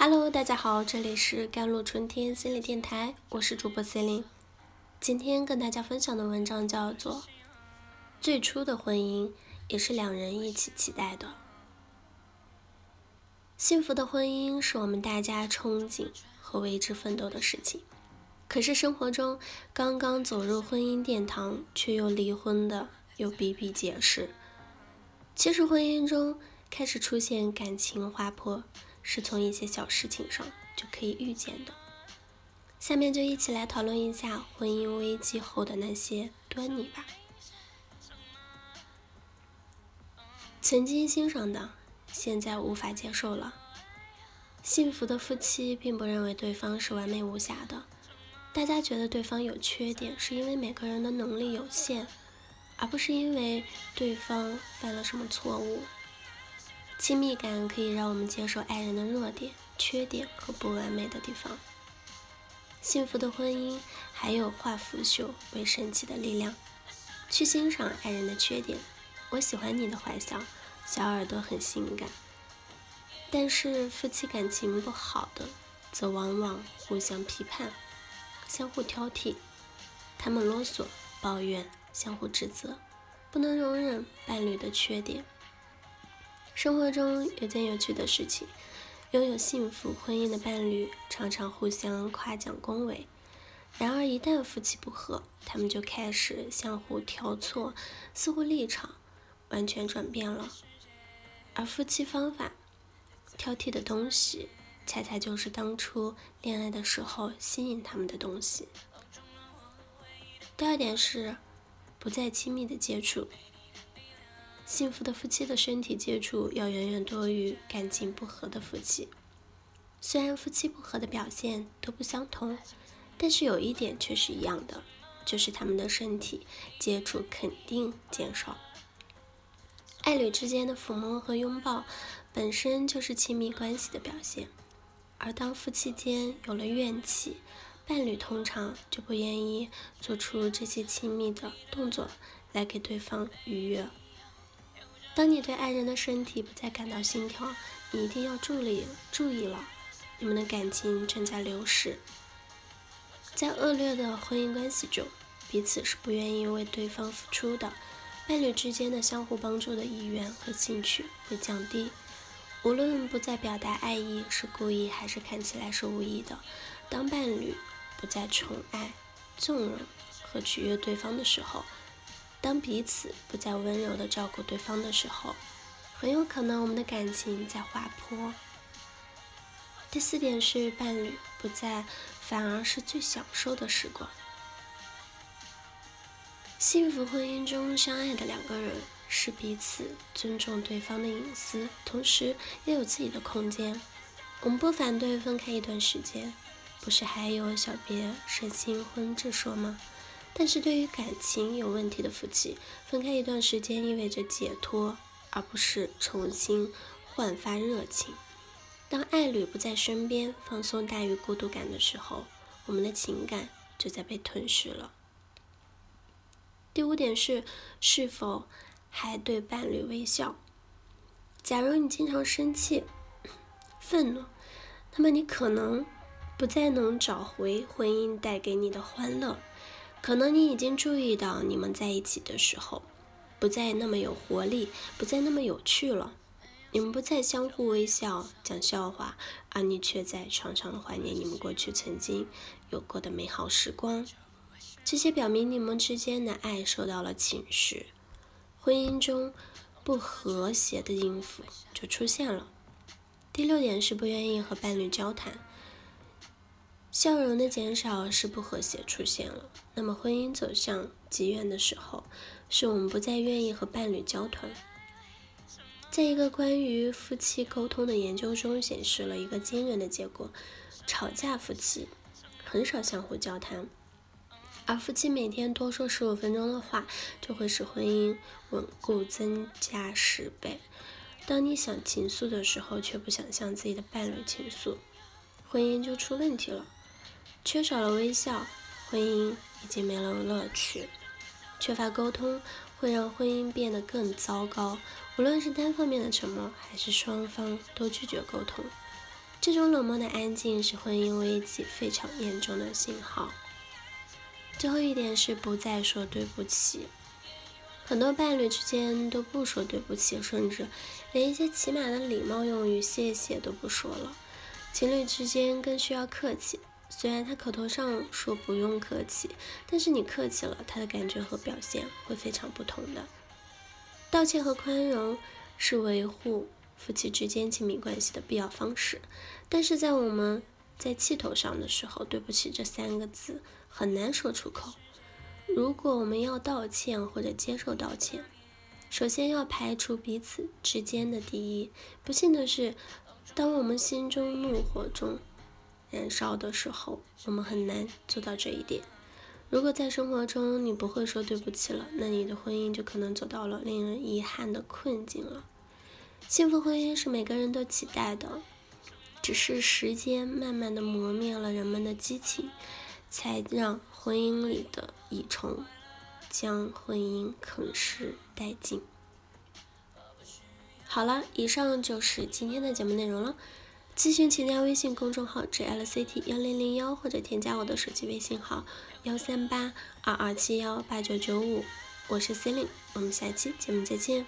Hello，大家好，这里是甘露春天心理电台，我是主播 c e l i n e 今天跟大家分享的文章叫做《最初的婚姻也是两人一起期待的》。幸福的婚姻是我们大家憧憬和为之奋斗的事情，可是生活中刚刚走入婚姻殿堂却又离婚的又比比皆是。其实婚姻中开始出现感情滑坡。是从一些小事情上就可以预见的。下面就一起来讨论一下婚姻危机后的那些端倪吧。曾经欣赏的，现在无法接受了。幸福的夫妻并不认为对方是完美无瑕的，大家觉得对方有缺点，是因为每个人的能力有限，而不是因为对方犯了什么错误。亲密感可以让我们接受爱人的弱点、缺点和不完美的地方。幸福的婚姻还有化腐朽为神奇的力量。去欣赏爱人的缺点，我喜欢你的坏笑，小耳朵很性感。但是夫妻感情不好的，则往往互相批判、相互挑剔，他们啰嗦、抱怨、相互指责，不能容忍伴侣的缺点。生活中有件有趣的事情，拥有幸福婚姻的伴侣常常互相夸奖恭维。然而，一旦夫妻不和，他们就开始相互挑错，似乎立场完全转变了。而夫妻方法挑剔的东西，恰恰就是当初恋爱的时候吸引他们的东西。第二点是，不再亲密的接触。幸福的夫妻的身体接触要远远多于感情不和的夫妻。虽然夫妻不和的表现都不相同，但是有一点却是一样的，就是他们的身体接触肯定减少。爱侣之间的抚摸和拥抱本身就是亲密关系的表现，而当夫妻间有了怨气，伴侣通常就不愿意做出这些亲密的动作来给对方愉悦。当你对爱人的身体不再感到心跳，你一定要注意注意了，你们的感情正在流逝。在恶劣的婚姻关系中，彼此是不愿意为对方付出的，伴侣之间的相互帮助的意愿和兴趣会降低。无论不再表达爱意是故意还是看起来是无意的，当伴侣不再宠爱、纵容和取悦对方的时候。当彼此不再温柔的照顾对方的时候，很有可能我们的感情在滑坡。第四点是伴侣不在，反而是最享受的时光。幸福婚姻中相爱的两个人是彼此尊重对方的隐私，同时也有自己的空间。我们不反对分开一段时间，不是还有小别胜新婚之说吗？但是对于感情有问题的夫妻，分开一段时间意味着解脱，而不是重新焕发热情。当爱侣不在身边，放松大于孤独感的时候，我们的情感就在被吞噬了。第五点是，是否还对伴侣微笑？假如你经常生气、愤怒，那么你可能不再能找回婚姻带给你的欢乐。可能你已经注意到，你们在一起的时候，不再那么有活力，不再那么有趣了。你们不再相互微笑、讲笑话，而你却在常常怀念你们过去曾经有过的美好时光。这些表明你们之间的爱受到了侵蚀，婚姻中不和谐的音符就出现了。第六点是不愿意和伴侣交谈。笑容的减少是不和谐出现了。那么婚姻走向极远的时候，是我们不再愿意和伴侣交谈。在一个关于夫妻沟通的研究中，显示了一个惊人的结果：吵架夫妻很少相互交谈，而夫妻每天多说十五分钟的话，就会使婚姻稳固增加十倍。当你想倾诉的时候，却不想向自己的伴侣倾诉，婚姻就出问题了。缺少了微笑，婚姻已经没了乐趣；缺乏沟通，会让婚姻变得更糟糕。无论是单方面的沉默，还是双方都拒绝沟通，这种冷漠的安静是婚姻危机非常严重的信号。最后一点是不再说对不起。很多伴侣之间都不说对不起，甚至连一些起码的礼貌用语“谢谢”都不说了。情侣之间更需要客气。虽然他口头上说不用客气，但是你客气了，他的感觉和表现会非常不同的。道歉和宽容是维护夫妻之间亲密关系的必要方式，但是在我们在气头上的时候，对不起这三个字很难说出口。如果我们要道歉或者接受道歉，首先要排除彼此之间的敌意。不幸的是，当我们心中怒火中。燃烧的时候，我们很难做到这一点。如果在生活中你不会说对不起了，那你的婚姻就可能走到了令人遗憾的困境了。幸福婚姻是每个人都期待的，只是时间慢慢的磨灭了人们的激情，才让婚姻里的蚁虫将婚姻啃食殆尽。好了，以上就是今天的节目内容了。咨询请加微信公众号 jlct 幺零零幺，或者添加我的手机微信号幺三八二二七幺八九九五，我是 c e l i n e 我们下期节目再见。